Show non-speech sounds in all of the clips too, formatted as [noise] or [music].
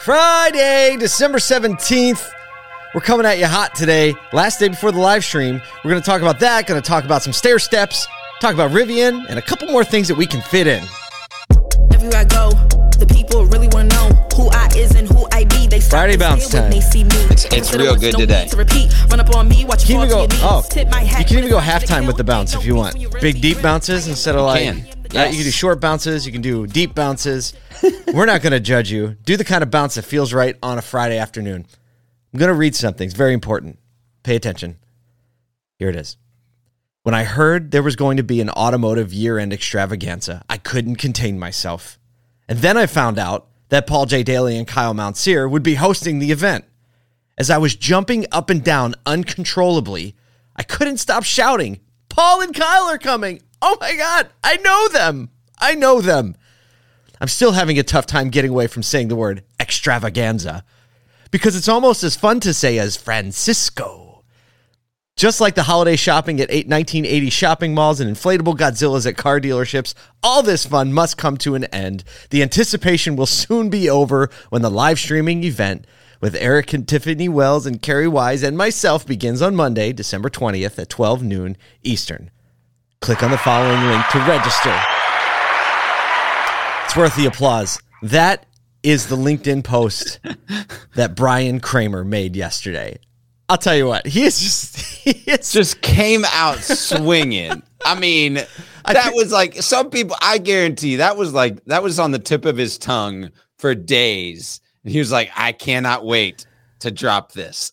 Friday, December 17th. We're coming at you hot today. Last day before the live stream. We're going to talk about that, going to talk about some stair steps, talk about Rivian, and a couple more things that we can fit in. Everywhere I go, the people really want to know who I is and who I be. They Friday bounce time. They see me. It's- it's real good today. To repeat, run up on me, watch You can you even go, to oh, knees. Tip my hat you can even go time halftime with the bounce if you want. Big deep bounces instead of like, can. Uh, you can do short bounces, you can do deep bounces. [laughs] We're not going to judge you. Do the kind of bounce that feels right on a Friday afternoon. I'm going to read something. It's very important. Pay attention. Here it is. When I heard there was going to be an automotive year end extravaganza, I couldn't contain myself. And then I found out that Paul J. Daly and Kyle Mountsier would be hosting the event. As I was jumping up and down uncontrollably, I couldn't stop shouting, Paul and Kyle are coming. Oh my God, I know them. I know them. I'm still having a tough time getting away from saying the word extravaganza because it's almost as fun to say as Francisco. Just like the holiday shopping at 1980 shopping malls and inflatable Godzillas at car dealerships, all this fun must come to an end. The anticipation will soon be over when the live streaming event with Eric and Tiffany Wells and Carrie Wise and myself begins on Monday, December 20th at 12 noon Eastern. Click on the following link to register. It's worth the applause. That is the LinkedIn post [laughs] that Brian Kramer made yesterday. I'll tell you what, he is just, [laughs] he is just came out swinging. I mean, [laughs] that was like some people. I guarantee that was like that was on the tip of his tongue for days. And he was like, "I cannot wait to drop this."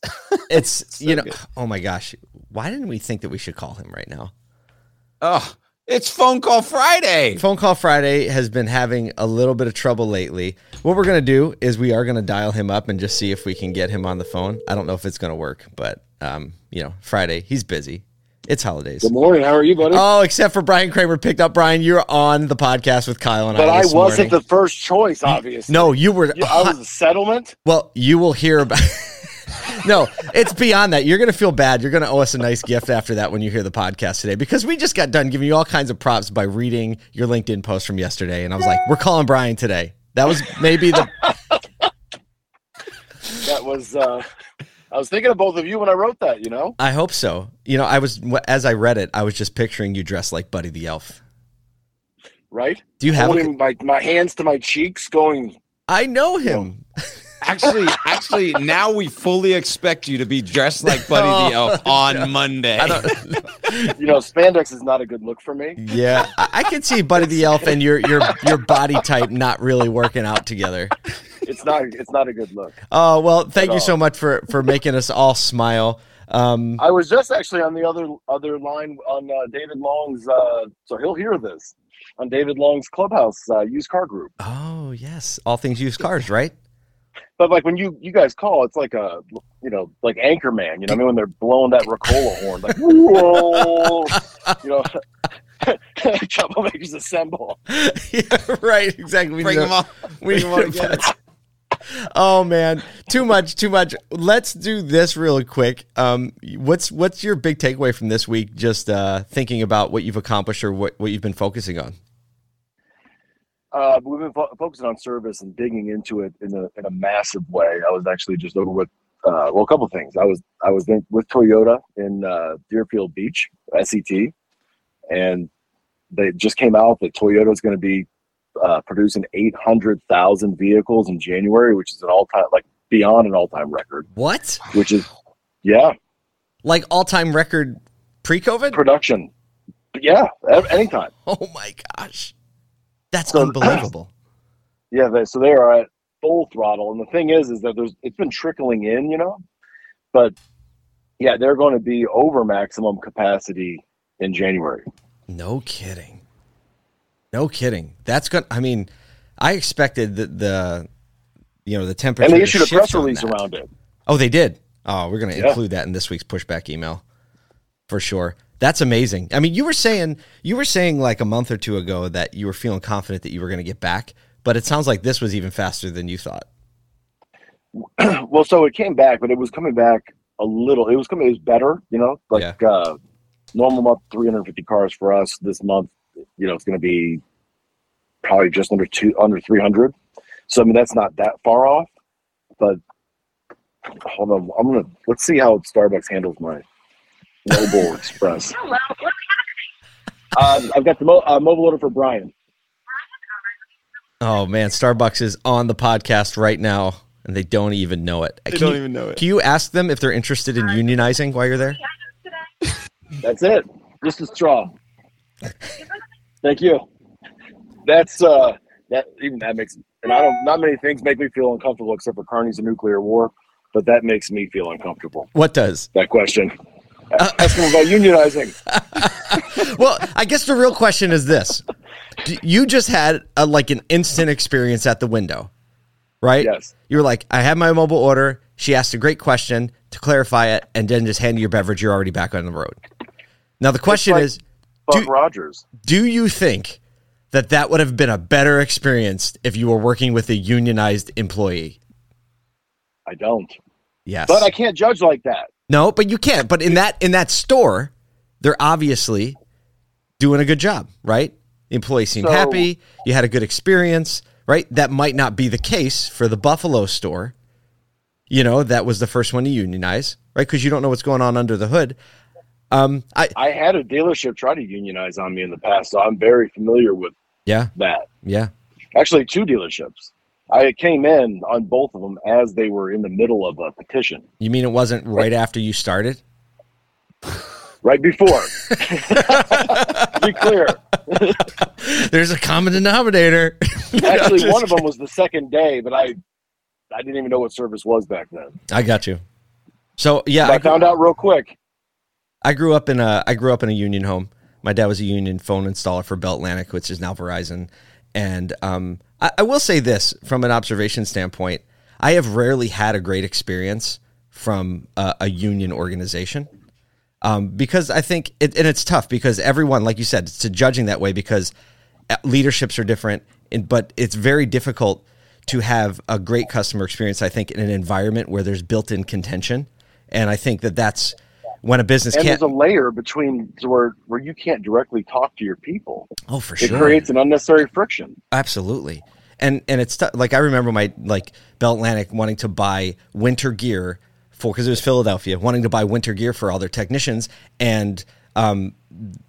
it's you know good. oh my gosh why didn't we think that we should call him right now oh, it's phone call Friday. phone call friday has been having a little bit of trouble lately what we're going to do is we are going to dial him up and just see if we can get him on the phone i don't know if it's going to work but um you know friday he's busy it's holidays Good morning. How are you, buddy? oh except for brian kramer picked up brian you're on the podcast with kyle and but i But I this wasn't morning. the first choice, obviously. no you were You- I was a settlement. Well, you will hear about. No, it's beyond that. You're going to feel bad. You're going to owe us a nice gift after that when you hear the podcast today because we just got done giving you all kinds of props by reading your LinkedIn post from yesterday. And I was like, we're calling Brian today. That was maybe the. That was. uh I was thinking of both of you when I wrote that. You know, I hope so. You know, I was, as I read it, I was just picturing you dressed like Buddy the Elf. right? Do you have. A, my my hands to my cheeks, going. I know him. [laughs] Actually, actually, now we fully expect you to be dressed like Buddy the Elf on [laughs] Monday. I don't, [laughs] You know, spandex is not a good look for me. yeah, I, I could see Buddy the Elf and your your your body type not really working out together. It's not. It's not a good look. Oh well, thank At you so much for for making us all smile. Um, I was just actually on the other other line on uh, David Long's. Uh, so he'll hear this on David Long's Clubhouse uh, used car group. oh yes, all things used cars, right? But like when you you guys call, it's like a you know like Anchorman. You know, what I mean when they're blowing that Ricola horn, like whoa, [laughs] you know. [laughs] Troublemakers assemble. [laughs] yeah, right. Exactly. We Bring them a- on. we Bring them on need a- again. Oh man, too much, too much. Let's do this real quick. Um, what's what's your big takeaway from this week? Just uh, thinking about what you've accomplished or what, what you've been focusing on. Uh, we've been fo- focusing on service and digging into it in a in a massive way. I was actually just over with uh, well, a couple of things. I was I was with Toyota in uh, Deerfield Beach, SET, and they just came out that Toyota is going to be uh, producing 800,000 vehicles in January, which is an all time like beyond an all time record. What? Which is yeah, Like all time record pre COVID? production. Yeah, anytime. [laughs] Oh my gosh, that's So- [clears throat] unbelievable. Yeah, they, so they are at full throttle, and the thing is, is that there's it's been trickling in, you know, but yeah, they're going to be over maximum capacity in January. No kidding. No kidding. That's good. I mean, I expected the, the you know the temperature. And they issued a press release around it. Oh, they did. Oh, we're going to Yeah. include that in this week's pushback email for sure. That's amazing. I mean, you were saying you were saying like a month or two ago that you were feeling confident that you were going to get back, but it sounds like this was even faster than you thought. [clears throat] well, so it came back, but it was coming back a little. It was coming. It was better, you know. Like uh, normal month, 350 cars for us. This month, you know, it's going to be probably just under two, under 300. So I mean, that's not that far off. but hold on, I'm gonna let's see how Starbucks handles my mobile express. [laughs] Hello. What's Um, I've got the mo- uh, mobile order for Brian. Oh man, Starbucks is on the podcast right now, and they don't even know it. They Can don't you- even know it. Can you ask them if they're interested in unionizing while you're there? That's it. Just a straw. Thank you. That's uh that even that makes and I don't not many things make me feel uncomfortable except for Carney's a nuclear war, but that makes me feel uncomfortable. What does? That question. Ask them about unionizing. [laughs] Well, I guess the real question is this: You just had a, like an instant experience at the window, right? Yes. You were like, "I have my mobile order." She asked a great question to clarify it, and then just hand you your beverage. You're already back on the road. Now the question like- is: Buck Do- Rogers. Do you think that that would have been a better experience if you were working with a unionized employee? I don't. Yes. But I can't judge like that. No, but you can't. But in that in that store, they're obviously doing a good job, right? The employees seem So- happy. You had a good experience, right? That might not be the case for the Buffalo store. You know, that was the first one to unionize, right? Because you don't know what's going on under the hood. Um, I I had a dealership try to unionize on me in the past, so I'm very familiar with yeah, that. yeah. Actually, two dealerships. I came in on both of them as they were in the middle of a petition. You mean it wasn't right after you started? [laughs] Right before. [laughs] Be clear. [laughs] There's a common denominator. Actually, one of them was the second day, but I I didn't even know what service was back then. I got you. So yeah, I, I, found out real quick. I grew up in a I grew up in a union home. My dad was a union phone installer for Bell Atlantic, which is now Verizon. And um, I, I will say this from an observation standpoint: I have rarely had a great experience from a, a union organization um, because I think it, and it's tough because everyone, like you said, it's judging that way because uh, leaderships are different, and, but it's very difficult to have a great customer experience. I think in an environment where there's built-in contention, and I think that that's when a business And can't. there's a layer between where where you can't directly talk to your people. oh, for It sure, It creates an unnecessary friction. absolutely. And and it's t- like I remember my like Bell Atlantic wanting to buy winter gear for because it was Philadelphia wanting to buy winter gear for all their technicians, and um,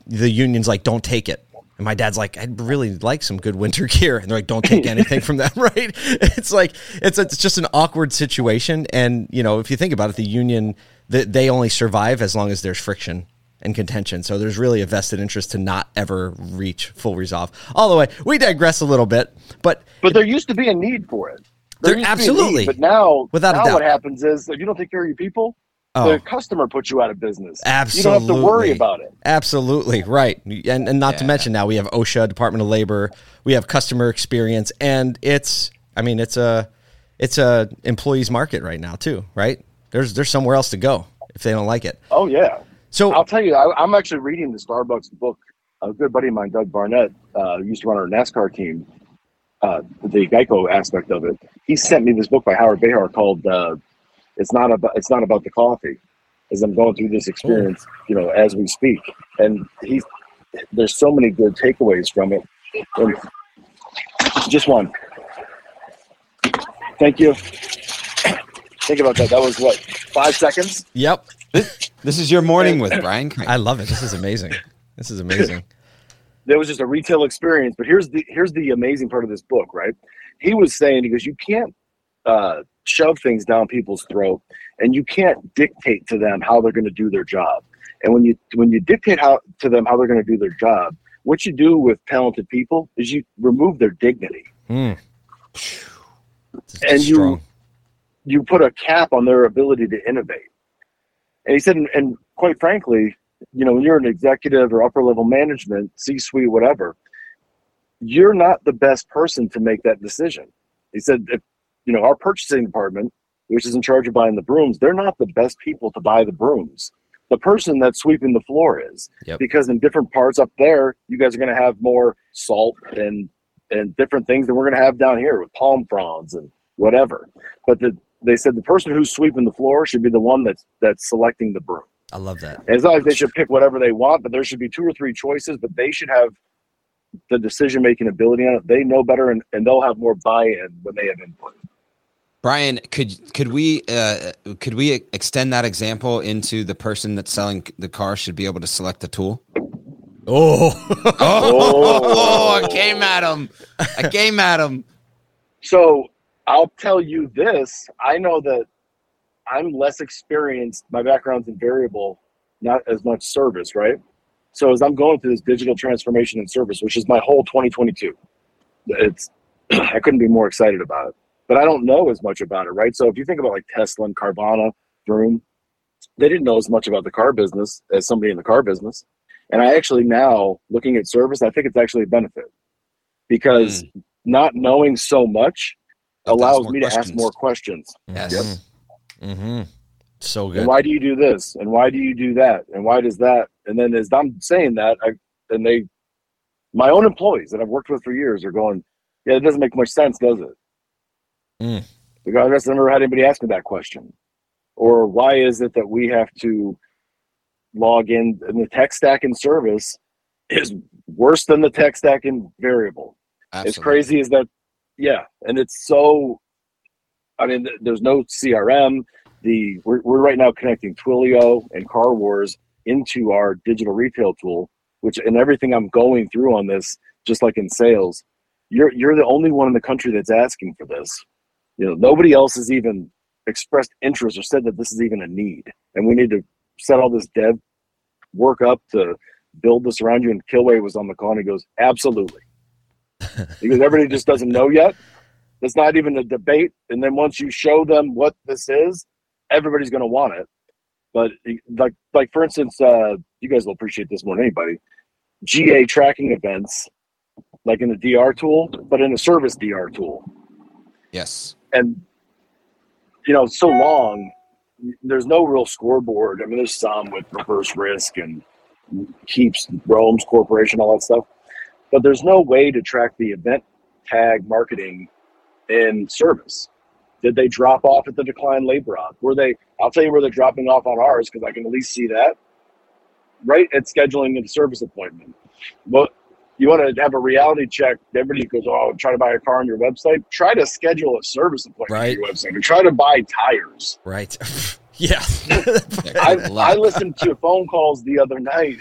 the union's like, don't take it. And my dad's like, I'd really like some good winter [laughs] gear, and they're like, don't take anything from them, [laughs] right? It's like it's it's just an awkward situation, and you know if you think about it, the union they, they only survive as long as there's friction and contention. So there's really a vested interest to not ever reach full resolve. All the way, we digress a little bit, but But there used to be a need for it. There- used to be a absolutely. need, but now, Without a now doubt. what happens is if you don't take care of your people, Oh. the customer puts you out of business. Absolutely. You don't have to worry about it. Absolutely right, and and not to mention now we have OSHA, Department of Labor, we have customer experience, and it's I mean it's a it's a employees market right now too, right? There's there's somewhere else to go if they don't like it. Oh yeah. So I'll tell you, I, I'm actually reading the Starbucks book. A good buddy of mine, Doug Barnett, uh, used to run our NASCAR team, uh, the Geico aspect of it. He sent me this book by Howard Behar called uh, "It's Not About It's Not About the Coffee." As I'm going through this experience, you know, as we speak, and he's there's so many good takeaways from it. And just one. Thank you. Think about that. That was what five seconds. yep, This is your morning with Brian Crank. I love it. This is amazing. This is amazing. [laughs] that was just a retail experience. But here's the here's the amazing part of this book, right? He was saying because you can't uh, shove things down people's throat, and you can't dictate to them how they're going to do their job. And when you when you dictate how to them how they're going to do their job, what you do with talented people is you remove their dignity. Hmm. And Strong. you put a cap on their ability to innovate. And he said, and, and quite frankly, you know, when you're an executive or upper level management, C suite, whatever, you're not the best person to make that decision. He said, if, you know, our purchasing department, which is in charge of buying the brooms, they're not the best people to buy the brooms. The person that's sweeping the floor is Yep. because in different parts up there, you guys are going to have more salt and and different things than we're going to have down here with palm fronds and whatever. But the, they said the person who's sweeping the floor should be the one that's that's selecting the broom. I love that. And it's not like they should pick whatever they want, but there should be two or three choices, but they should have the decision making ability on it. They know better and, and they'll have more buy in when they have input. Brian, could could we uh, could we extend that example into the person that's selling the car should be able to select the tool? [laughs] Oh, Oh, I came at him. I came at him. So I'll tell you this: I know that I'm less experienced. My background's in variable, not as much service, right? So as I'm going through this digital transformation and service, which is my whole 2022, it's [clears throat] I couldn't be more excited about it. But I don't know as much about it, right? So if you think about like Tesla and Carvana, Vroom, they didn't know as much about the car business as somebody in the car business. And I actually now looking at service, I think it's actually a benefit because hmm. not knowing so much Have to ask allows more me to ask more questions. Yes. mm-hmm. so And good. why do you do this? And why do you do that? And why does that? And then as I'm saying that, I and they, my own employees that I've worked with for years are going, yeah, it doesn't make much sense, does it? Mm. Because I've never had anybody ask me that question. Or why is it that we have to log in and the tech stack in service is worse than the tech stack in variable? Absolutely. As crazy as that, yeah, and it's so. I mean, there's no CRM. The we're, we're right now connecting Twilio and Car Wars into our digital retail tool, which and everything I'm going through on this, just like in sales, you're you're the only one in the country that's asking for this. You know, nobody else has even expressed interest or said that this is even a need, and we need to set all this dev work up to build this around you. And Kilway was on the call and he goes, absolutely because everybody just doesn't know yet. It's not even a debate. And then once you show them what this is, everybody's going to want it. But like, like for instance, uh, you guys will appreciate this more than anybody. GA tracking events, like in the DR tool, but in a service DR tool, Yes. and you know, so long, there's no real scoreboard. I mean, there's some with reverse risk and keeps Rome's corporation, all that stuff, but there's no way to track the event tag marketing in service. Did they drop off at the decline labor op? Were they? I'll tell you where they're dropping off on ours because I can at least see that. Right at scheduling a service appointment. But you want to have a reality check. Everybody goes, "Oh, I'm trying to buy a car on your website." Try to schedule a service appointment Right. on your website, or try to buy tires. Right. [laughs] yeah. [laughs] I, I listened to phone calls the other night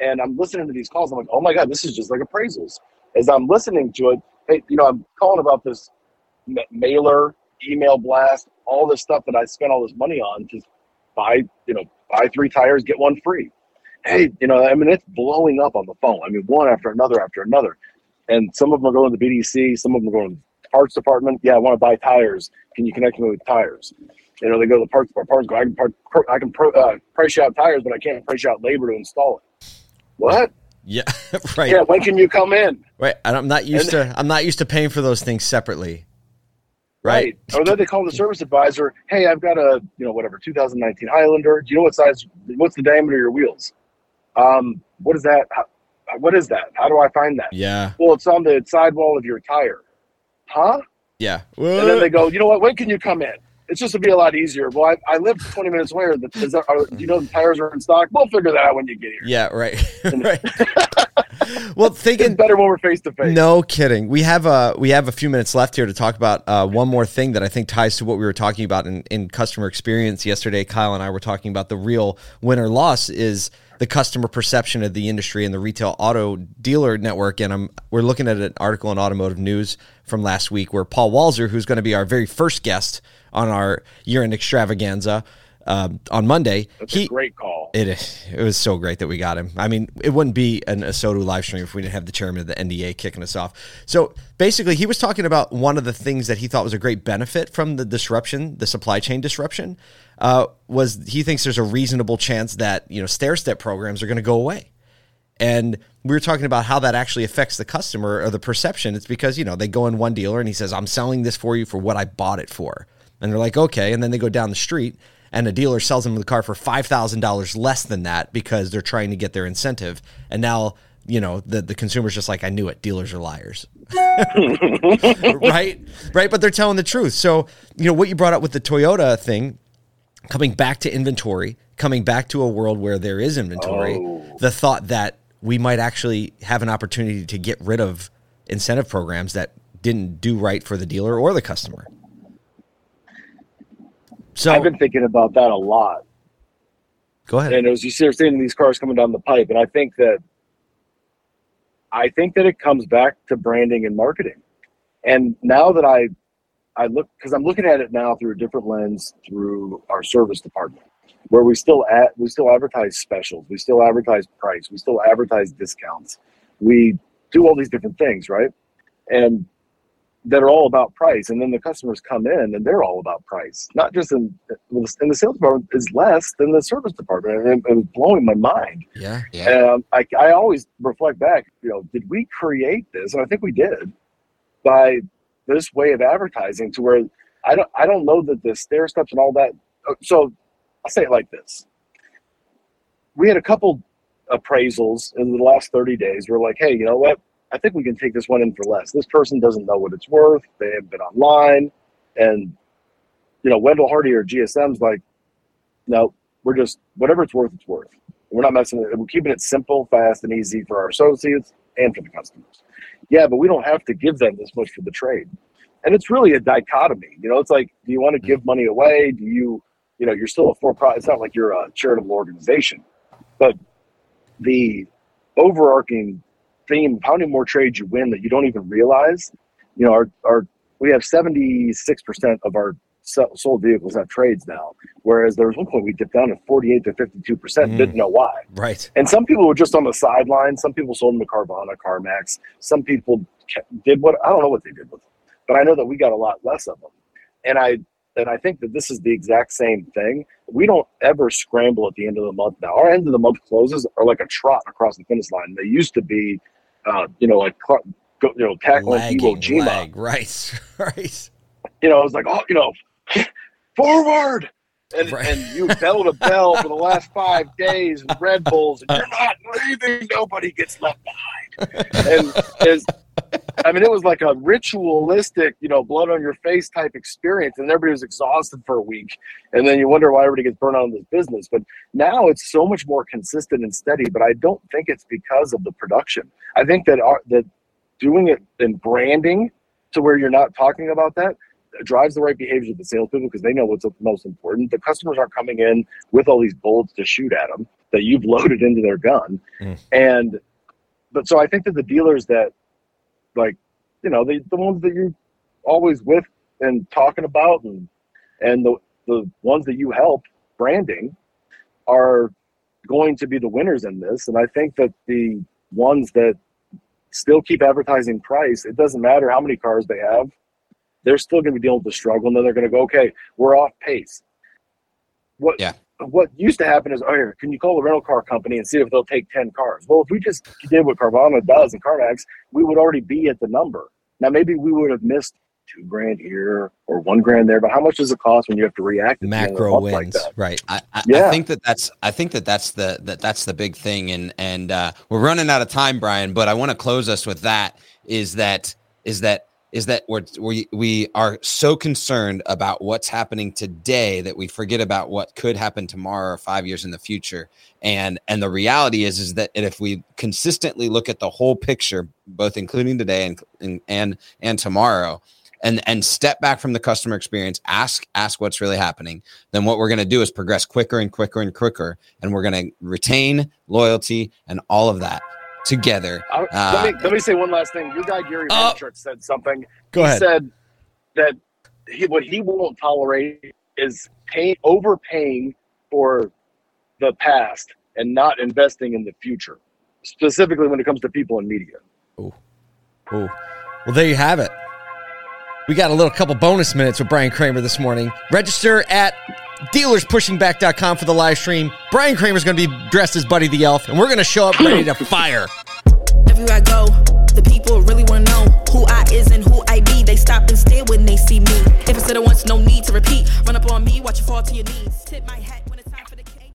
and I'm listening to these calls. I'm like, oh my God, this is just like appraisals. As I'm listening to it, hey, you know, I'm calling about this ma- mailer, email blast, all this stuff that I spent all this money on to buy, you know, buy three tires, get one free. Hey, you know, I mean, it's blowing up on the phone. I mean, one after another after another. And some of them are going to the BDC, some of them are going to the parts department. Yeah, I want to buy tires. Can you connect me with tires? You know, they go to the parts department. Parts go, I can, part, I can pro, uh, price out tires, but I can't price out labor to install it. What? yeah. [laughs] Right. Yeah, when can you come in? Right. And I'm not used to I'm not used to paying for those things separately. Right. Or then they call the service advisor, hey, I've got a, you know, whatever, 2019 Highlander. Do you know what size, what's the diameter of your wheels? Um, what is that? How, what is that? How do I find that? Yeah. Well, it's on the sidewall of your tire. Huh? Yeah. And then they go, you know what? When can you come in? It's just to be a lot easier. Well, I, I live 20 minutes away. Or the, is that, are, do you know the tires are in stock? We'll figure that out when you get here. Yeah, right. [laughs] [laughs] right. well, It's thinking better when we're face to face. No kidding. We have a we have a few minutes left here to talk about uh, one more thing that I think ties to what we were talking about in, in customer experience yesterday. Kyle and I were talking about the real win or loss is the customer perception of the industry and the retail auto dealer network. And I'm we're looking at an article in Automotive News from last week where Paul Walser, who's going to be our very first guest on our year end extravaganza um, on Monday, That's he a great call. it it was so great that we got him. I mean, it wouldn't be an Asotu live stream if we didn't have the chairman of the NADA kicking us off. So basically, he was talking about one of the things that he thought was a great benefit from the disruption, the supply chain disruption, uh, was he thinks there's a reasonable chance that you know stair step programs are going to go away. And we were talking about how that actually affects the customer or the perception. It's because, you know, they go in one dealer and he says, I'm selling this for you for what I bought it for. And they're like, okay. And then they go down the street and a dealer sells them the car for $5,000 less than that because they're trying to get their incentive. And now, you know, the, the consumer's just like, I knew it. Dealers are liars. [laughs] [laughs] right? Right. But they're telling the truth. So, you know, what you brought up with the Toyota thing, coming back to inventory, coming back to a world where there is inventory, Oh. the thought that we might actually have an opportunity to get rid of incentive programs that didn't do right for the dealer or the customer. So I've been thinking about that a lot. go ahead. And as you see, seeing these cars coming down the pipe, and I think that I think that it comes back to branding and marketing. And now that I I look because I'm looking at it now through a different lens through our service department, where we still at we still advertise specials, we still advertise price, we still advertise discounts, we do all these different things, right? And that are all about price. And then the customers come in and they're all about price, not just in in the sales department is less than the service department. And it, was blowing my mind. yeah. Yeah. Um, I, I always reflect back, you know, did we create this? And I think we did by this way of advertising to where I don't, I don't know that the stair steps and all that. uh, So I'll say it like this. We had a couple appraisals in the last 30 days. We're like, hey, you know what? I think we can take this one in for less. This person doesn't know what it's worth. They haven't been online. And, you know, Wendell Hardy or GSM's like, no, we're just, whatever it's worth, it's worth. We're not messing with it. We're keeping it simple, fast, and easy for our associates and for the customers. Yeah, but we don't have to give them this much for the trade. And it's really a dichotomy. You know, it's like, do you want to give money away? Do you, you know, you're still a for profit. It's not like you're a charitable organization. But the overarching theme of how many more trades you win that you don't even realize, you know, our, our we have 76% of our sold vehicles have trades now. Whereas there was one point we dipped down to 48 to 52%, Mm. didn't know why. Right. And some people were just on the sideline. Some people sold them to Carvana, CarMax. Some people did what I don't know what they did with them, but I know that we got a lot less of them. And I and I think that this is the exact same thing. We don't ever scramble at the end of the month now. Our end of the month closes are like a trot across the finish line. They used to be, uh, you know, like you know, tackling Iwo Lagging, Jima. lag. [laughs] Right. Right. You know, it was like, oh, you know, forward. And, Right. and you bell to bell for the last five days and Red Bulls, and you're not leaving. Nobody gets left behind. And is, I mean, it was like a ritualistic, you know, blood on your face type experience, and everybody was exhausted for a week. And then you wonder why everybody gets burned out in this business. But now it's so much more consistent and steady. But I don't think it's because of the production. I think that our, that doing it in branding to where you're not talking about that drives the right behaviors of the salespeople because they know what's most important. The customers aren't coming in with all these bullets to shoot at them that you've [laughs] loaded into their gun, Mm. and but so I think that the dealers that like you know the the ones that you're always with and talking about and and the the ones that you help branding are going to be the winners in this and I think that the ones that still keep advertising price it doesn't matter how many cars they have they're still going to be dealing with the struggle and then they're going to go okay we're off pace what Yeah. what used to happen is oh here can you call the rental car company and see if they'll take 10 cars well if we just did what carvana does and carmax we would already be at the number now maybe we would have missed two grand here or one grand there but how much does it cost when you have to react at the end of the Macro month like wins. right. I, I, I think that that's I think that that's the that that's the big thing, and and uh, we're running out of time, Brian. But I want to close us with that. Is that is that is that we're, we we are so concerned about what's happening today that we forget about what could happen tomorrow or five years in the future. And and the reality is is that if we consistently look at the whole picture, both including today and and and, and tomorrow, and and step back from the customer experience ask ask what's really happening then what we're going to do is progress quicker and quicker and quicker and we're going to retain loyalty and all of that together Uh, let, me, let me say one last thing your guy gary. Vaynerchuk said something Go he ahead. said that he, what he won't tolerate is pay, overpaying for the past and not investing in the future, specifically when it comes to people in media. Oh, oh. Well, there you have it. We got a little couple bonus minutes with Brian Kramer this morning. Register at dealerspushingback.com for the live stream. Brian Kramer's going to be dressed as Buddy the Elf, and we're going to show up ready to fire. Everywhere I go, the people really want to know who I is and who I be. They stop and stare when they see me. If no need to repeat. Run up on me, watch you fall to your knees. Tip my hat.